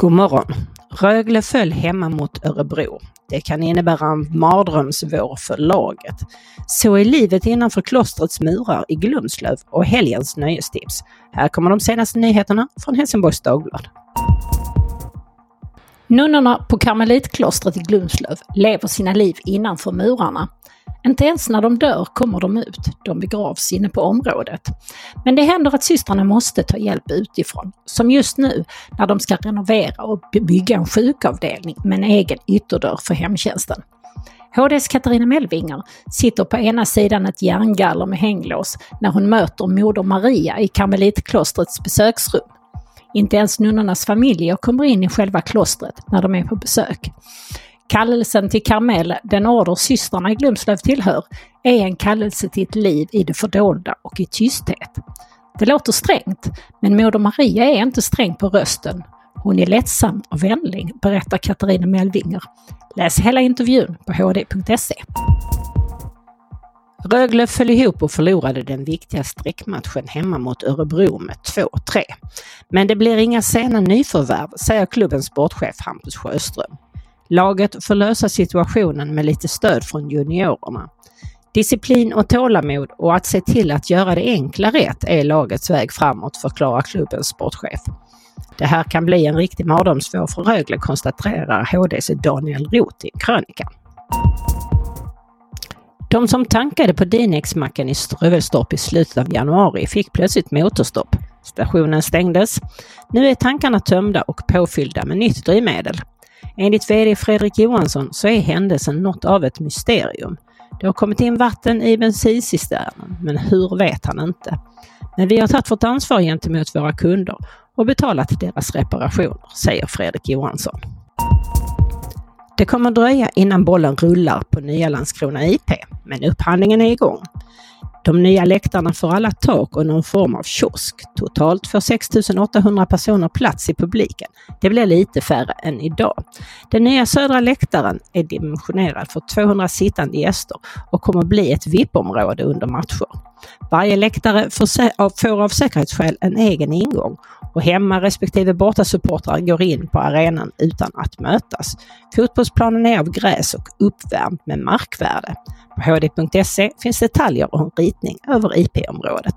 God morgon! Rögle föll hemma mot Örebro. Det kan innebära en mardrömsvår för laget. Så är livet innanför klostrets murar i Glumslöv och helgens nöjestips. Här kommer de senaste nyheterna från Helsingborgs Dagblad. Nunnorna på karmelitklostret i Glumslöv lever sina liv innanför murarna. Inte ens när de dör kommer de ut, de begravs inne på området. Men det händer att systrarna måste ta hjälp utifrån, som just nu när de ska renovera och bygga en sjukavdelning med en egen ytterdörr för hemtjänsten. HDs Katarina Melvinger sitter på ena sidan ett järngaller med hänglås när hon möter Moder Maria i karmelitklostrets besöksrum. Inte ens nunnornas familjer kommer in i själva klostret när de är på besök. Kallelsen till Karmel, den order systrarna i Glumslöv tillhör, är en kallelse till ett liv i det fördolda och i tysthet. Det låter strängt, men Moder Maria är inte sträng på rösten. Hon är lättsam och vänlig, berättar Katarina Melvinger. Läs hela intervjun på hd.se. Rögle föll ihop och förlorade den viktiga streckmatchen hemma mot Örebro med 2-3. Men det blir inga sena nyförvärv, säger klubbens sportchef Hampus Sjöström. Laget får lösa situationen med lite stöd från juniorerna. Disciplin och tålamod och att se till att göra det enkla rätt är lagets väg framåt, förklarar klubbens sportchef. Det här kan bli en riktig mardrömsvår för Rögle, konstaterar HDs Daniel Roth i krönikan. De som tankade på Dinex-macken i Strövelstorp i slutet av januari fick plötsligt motorstopp. Stationen stängdes. Nu är tankarna tömda och påfyllda med nytt drivmedel. Enligt VD Fredrik Johansson så är händelsen något av ett mysterium. Det har kommit in vatten i bensincisternen, men hur vet han inte. Men vi har tagit vårt ansvar gentemot våra kunder och betalat deras reparationer, säger Fredrik Johansson. Det kommer dröja innan bollen rullar på nya Landskrona IP, men upphandlingen är igång. De nya läktarna får alla tak och någon form av kiosk. Totalt får 6 800 personer plats i publiken. Det blir lite färre än idag. Den nya södra läktaren är dimensionerad för 200 sittande gäster och kommer bli ett VIP-område under matcher. Varje läktare får av säkerhetsskäl en egen ingång och hemma respektive bortasupportrar går in på arenan utan att mötas. Fotbollsplanen är av gräs och uppvärmd med markvärde. På hd.se finns detaljer och en ritning över IP-området.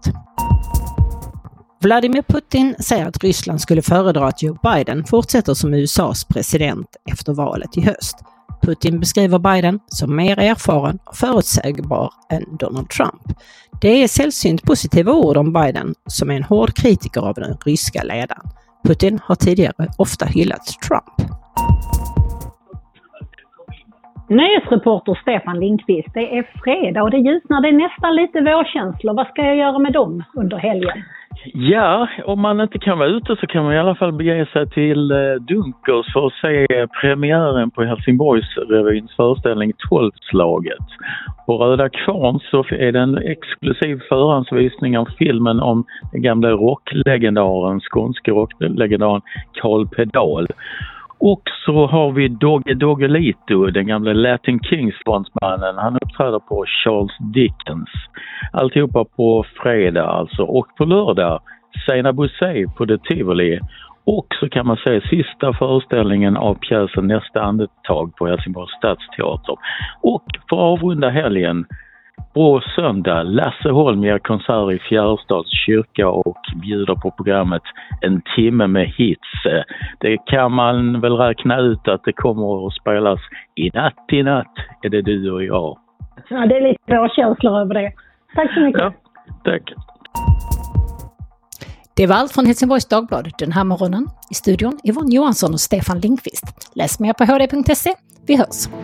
Vladimir Putin säger att Ryssland skulle föredra att Joe Biden fortsätter som USAs president efter valet i höst. Putin beskriver Biden som mer erfaren och förutsägbar än Donald Trump. Det är sällsynt positiva ord om Biden som är en hård kritiker av den ryska ledaren. Putin har tidigare ofta hyllat Trump. Nöjesreporter Stefan Lindqvist. Det är fredag och det ljusnar. Det är nästan lite vårkänslor. Vad ska jag göra med dem under helgen? Ja, om man inte kan vara ute så kan man i alla fall bege sig till eh, Dunkers för att se premiären på Helsingborgsrevyns föreställning Tolvslaget. På Röda Kvarn så är det en exklusiv förhandsvisning av filmen om den gamla rocklegendaren, skånske rocklegendaren Carl Pedal. Och så har vi Dogge Doggelito, den gamla Latin Kings-frontmannen. Han uppträder på Charles Dickens. Alltihopa på fredag alltså. Och på lördag, Sena Bouzé på The Tivoli. Och så kan man säga sista föreställningen av pjäsen Nästa andetag på Helsingborgs stadsteater. Och för att avrunda helgen på söndag, Lasse Holm ger konsert i Fjärestads kyrka och bjuder på programmet En timme med hits. Det kan man väl räkna ut att det kommer att spelas i natt i natt, är det du och jag. Ja, det är lite vårkänslor över det. Tack så mycket. Ja, tack. Det var allt från Helsingborgs Dagblad den här morgonen. I studion Yvonne Johansson och Stefan Lindqvist. Läs mer på hd.se. Vi hörs!